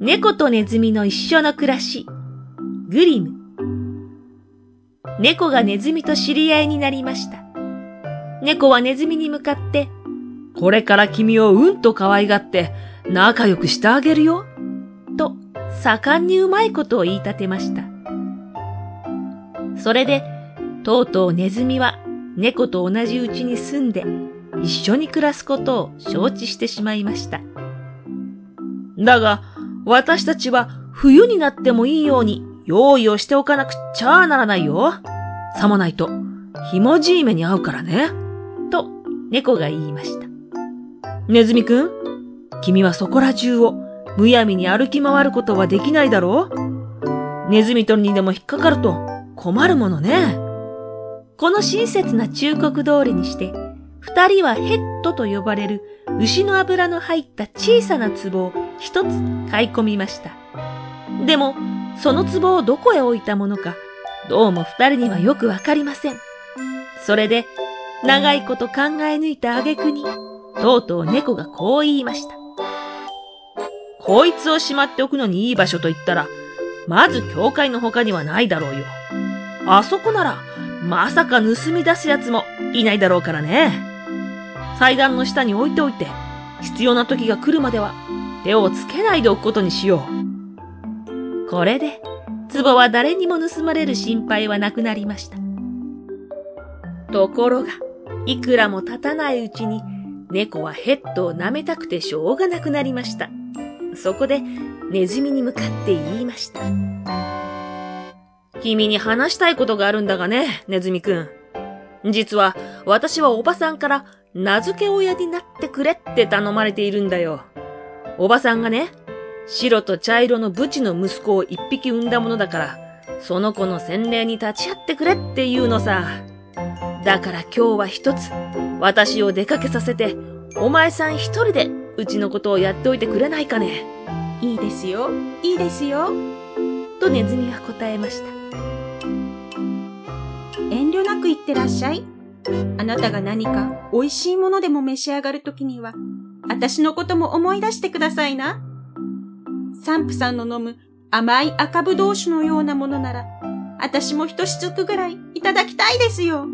猫とネズミの一緒の暮らし。グリム。猫がネズミと知り合いになりました。猫はネズミに向かって、これから君をうんと可愛がって仲良くしてあげるよ。と、盛んにうまいことを言い立てました。それで、とうとうネズミは猫と同じ家に住んで一緒に暮らすことを承知してしまいました。だが、私たちは冬になってもいいように用意をしておかなくちゃならないよ。さもないと、ひもじい目に遭うからね。と、猫が言いました。ネズミくん、君はそこら中をむやみに歩き回ることはできないだろうネズミ取りにでも引っかかると困るものね。この親切な忠告通りにして、二人はヘッドと呼ばれる牛の油の入った小さな壺を一つ買い込みました。でも、その壺をどこへ置いたものか、どうも二人にはよくわかりません。それで、長いこと考え抜いた挙句に、とうとう猫がこう言いました。こいつをしまっておくのにいい場所と言ったら、まず教会の他にはないだろうよ。あそこなら、まさか盗み出す奴もいないだろうからね。祭壇の下に置いておいて、必要な時が来るまでは手をつけないでおくことにしよう。これで、壺は誰にも盗まれる心配はなくなりました。ところが、いくらも経たないうちに、猫はヘッドを舐めたくてしょうがなくなりました。そこで、ネズミに向かって言いました。君に話したいことがあるんだがね、ネズミくん。実は、私はおばさんから名付け親になってくれって頼まれているんだよ。おばさんがね、白と茶色のブチの息子を一匹産んだものだから、その子の洗礼に立ち会ってくれって言うのさ。だから今日は一つ、私を出かけさせて、お前さん一人でうちのことをやっておいてくれないかね。いいですよ、いいですよ。とネズミは答えました。遠慮なく言ってらっしゃい。あなたが何か美味しいものでも召し上がるときには、私のことも思い出してくださいな。サンプさんの飲む甘い赤ぶどう酒のようなものなら、私も一しずくぐらいいただきたいですよ。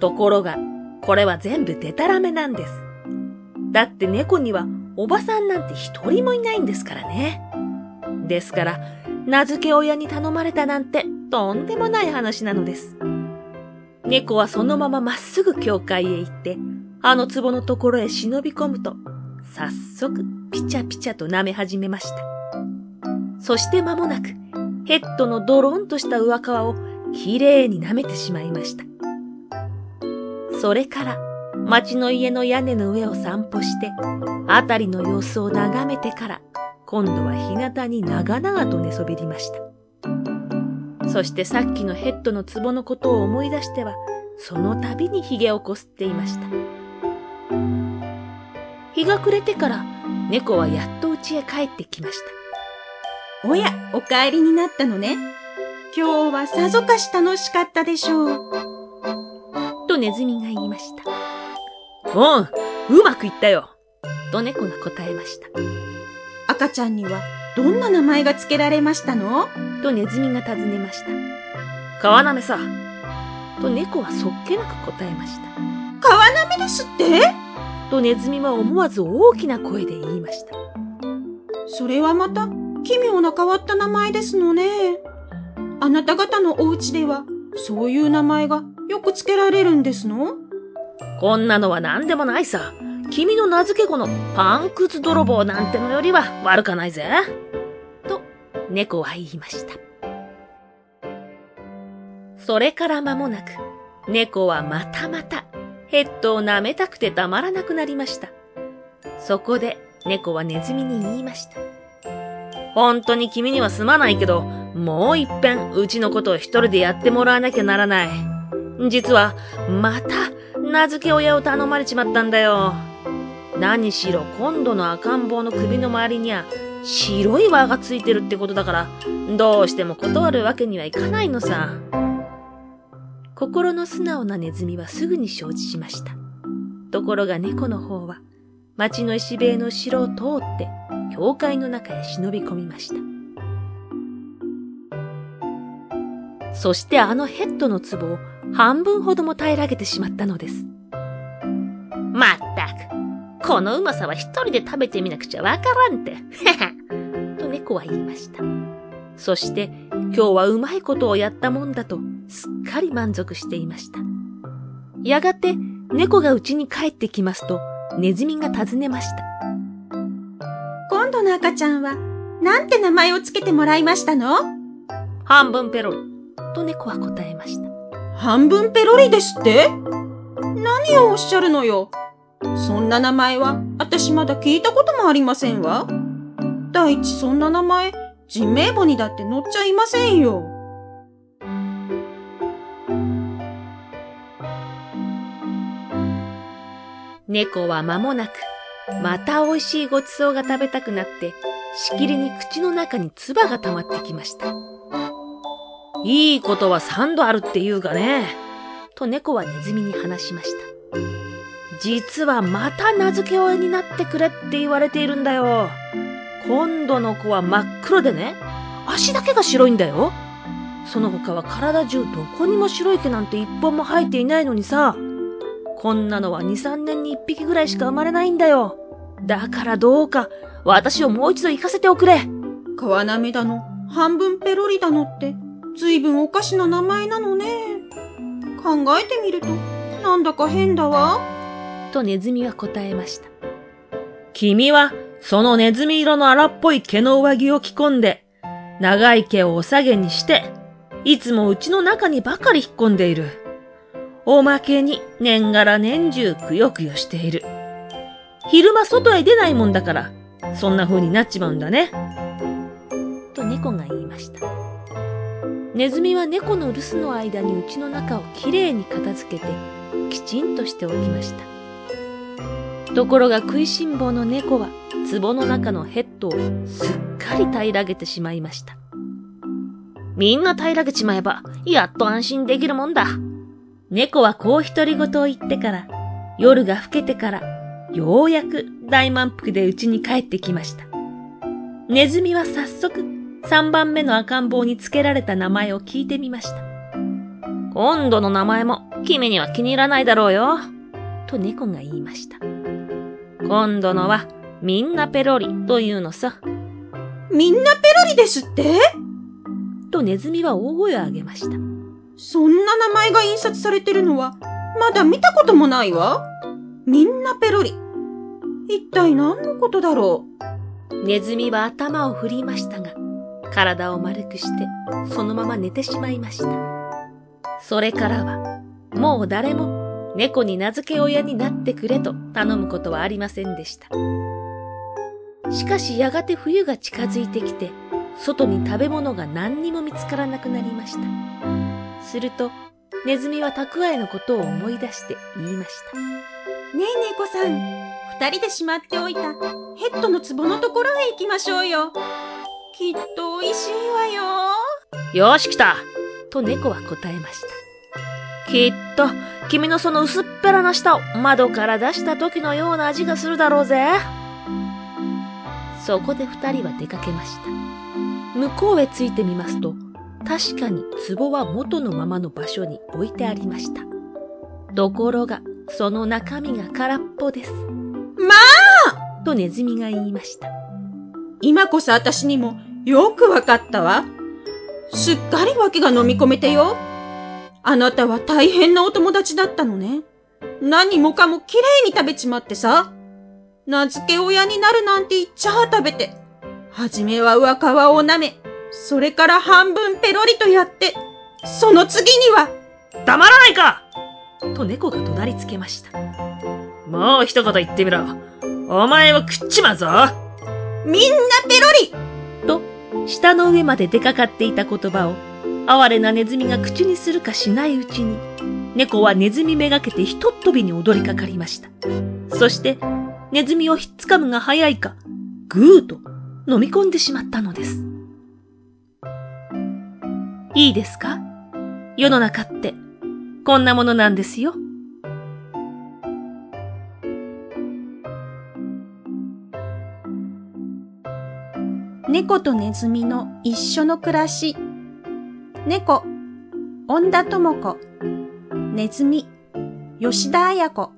ところが、これは全部デタラメなんです。だって猫にはおばさんなんて一人もいないんですからね。ですから、名付け親に頼まれたなんてとんでもない話なのです。猫はそのまままっすぐ教会へ行って、あの壺のところへ忍び込むと、早速ピチャピチャと舐め始めました。そして間もなく、ヘッドのドロンとした上皮をきれいに舐めてしまいました。それから、町の家の屋根の上を散歩して、あたりの様子を眺めてから、今度は日向に長々と寝そべりました。そしてさっきのヘッドの壺のことを思い出しては、その度に髭をこすっていました。日が暮れてから猫はやっと家へ帰ってきました。おや、お帰りになったのね。今日はさぞかし楽しかったでしょう。とネズミが言いました。うん、うまくいったよ。と猫が答えました。赤ちゃんにはどんな名前が付けられましたの？とネズミが尋ねました。川なめさ。と猫はそっけなく答えました。川なめですって？とネズミは思わず大きな声で言いました。それはまた奇妙な変わった名前ですのね。あなた方のお家ではそういう名前がよく付けられるんですの？こんなのは何でもないさ。君の名付け子のパンくず泥棒なんてのよりは悪かないぜ。と、猫は言いました。それから間もなく、猫はまたまたヘッドを舐めたくてたまらなくなりました。そこで猫はネズミに言いました。本当に君にはすまないけど、もう一遍うちのことを一人でやってもらわなきゃならない。実は、また名付け親を頼まれちまったんだよ。何しろ今度の赤ん坊の首の周りには白い輪がついてるってことだから、どうしても断るわけにはいかないのさ。心の素直なネズミはすぐに承知しました。ところが猫の方は、町の石塀の後ろを通って、教会の中へ忍び込みました。そしてあのヘッドの壺を半分ほども平らげてしまったのです。まったく、このうまさは一人で食べてみなくちゃわからんって。と猫は言いました。そして今日はうまいことをやったもんだとすっかり満足していました。やがて猫が家に帰ってきますとネズミが尋ねました。今度の赤ちゃんはなんて名前をつけてもらいましたの？半分ペロリ。と猫は答えました。半分ペロリですって？何をおっしゃるのよ。そんな名前は私まだ聞いたこともありませんわ。第一そんな名前人名簿にだって載っちゃいませんよ。猫は間もなく、また美味しいごちそうが食べたくなって、しきりに口の中に唾が溜まってきました。いいことは三度あるっていうかね。と猫はネズミに話しました。実はまた名付け親になってくれって言われているんだよ。今度の子は真っ黒でね、足だけが白いんだよ。その他は体中どこにも白い毛なんて一本も生えていないのにさ。こんなのは2、3年に1匹ぐらいしか生まれないんだよ。だからどうか、私をもう一度行かせておくれ。川波だの、半分ペロリだのって、ずいぶんおかしな名前なのね。考えてみると、なんだか変だわ。とネズミは答えました。君は、そのネズミ色の荒っぽい毛の上着を着込んで、長い毛をお下げにして、いつもうちの中にばかり引っ込んでいる。おまけに年がら年中くよくよしている。昼間外へ出ないもんだから、そんな風になっちまうんだね。と猫が言いました。ネズミは猫の留守の間に家の中をきれいに片付けて、きちんとしておきました。ところが食いしん坊の猫は、壺の中のヘッドをすっかり平らげてしまいました。みんな平らげちまえば、やっと安心できるもんだ。猫はこう独り言を言ってから、夜が更けてから、ようやく大満腹で家に帰ってきました。ネズミは早速、三番目の赤ん坊につけられた名前を聞いてみました。今度の名前も君には気に入らないだろうよ。と猫が言いました。今度のは、みんなペロリというのさ。みんなペロリですって？とネズミは大声を上げました。そんな名前が印刷されてるのは、まだ見たこともないわ。みんなペロリ。一体何のことだろう？ネズミは頭を振りましたが、体を丸くして、そのまま寝てしまいました。それからは、もう誰も猫に名付け親になってくれと頼むことはありませんでした。しかしやがて冬が近づいてきて、外に食べ物が何にも見つからなくなりました。すると、ネズミは蓄えのことを思い出して言いました。ねえ猫さん、二人でしまっておいたヘッドの壺のところへ行きましょうよ。きっと美味しいわよ。よし来たと猫は答えました。きっと、君のその薄っぺらな舌を窓から出した時のような味がするだろうぜ。そこで二人は出かけました。向こうへ着いてみますと、確かに壺は元のままの場所に置いてありました。ところが、その中身が空っぽです。まあとネズミが言いました。今こそ私にもよくわかったわ。すっかり訳が飲み込めてよ。あなたは大変なお友達だったのね。何もかもきれいに食べちまってさ。名付け親になるなんて言っちゃあ食べて。はじめは上皮を舐め、それから半分ペロリとやって、その次には、黙らないかと猫が怒鳴りつけました。もう一言言ってみろ。お前を食っちまうぞみんなペロリと、舌の上まで出かかっていた言葉を、哀れなネズミが口にするかしないうちに、猫はネズミめがけてひとっ飛びに踊りかかりました。そして、ネズミをひっつかむが早いか、ぐーと飲み込んでしまったのです。いいですか？世の中って、こんなものなんですよ。猫とネズミの一緒の暮らし。猫、恩田智子。ネズミ、吉田彩子。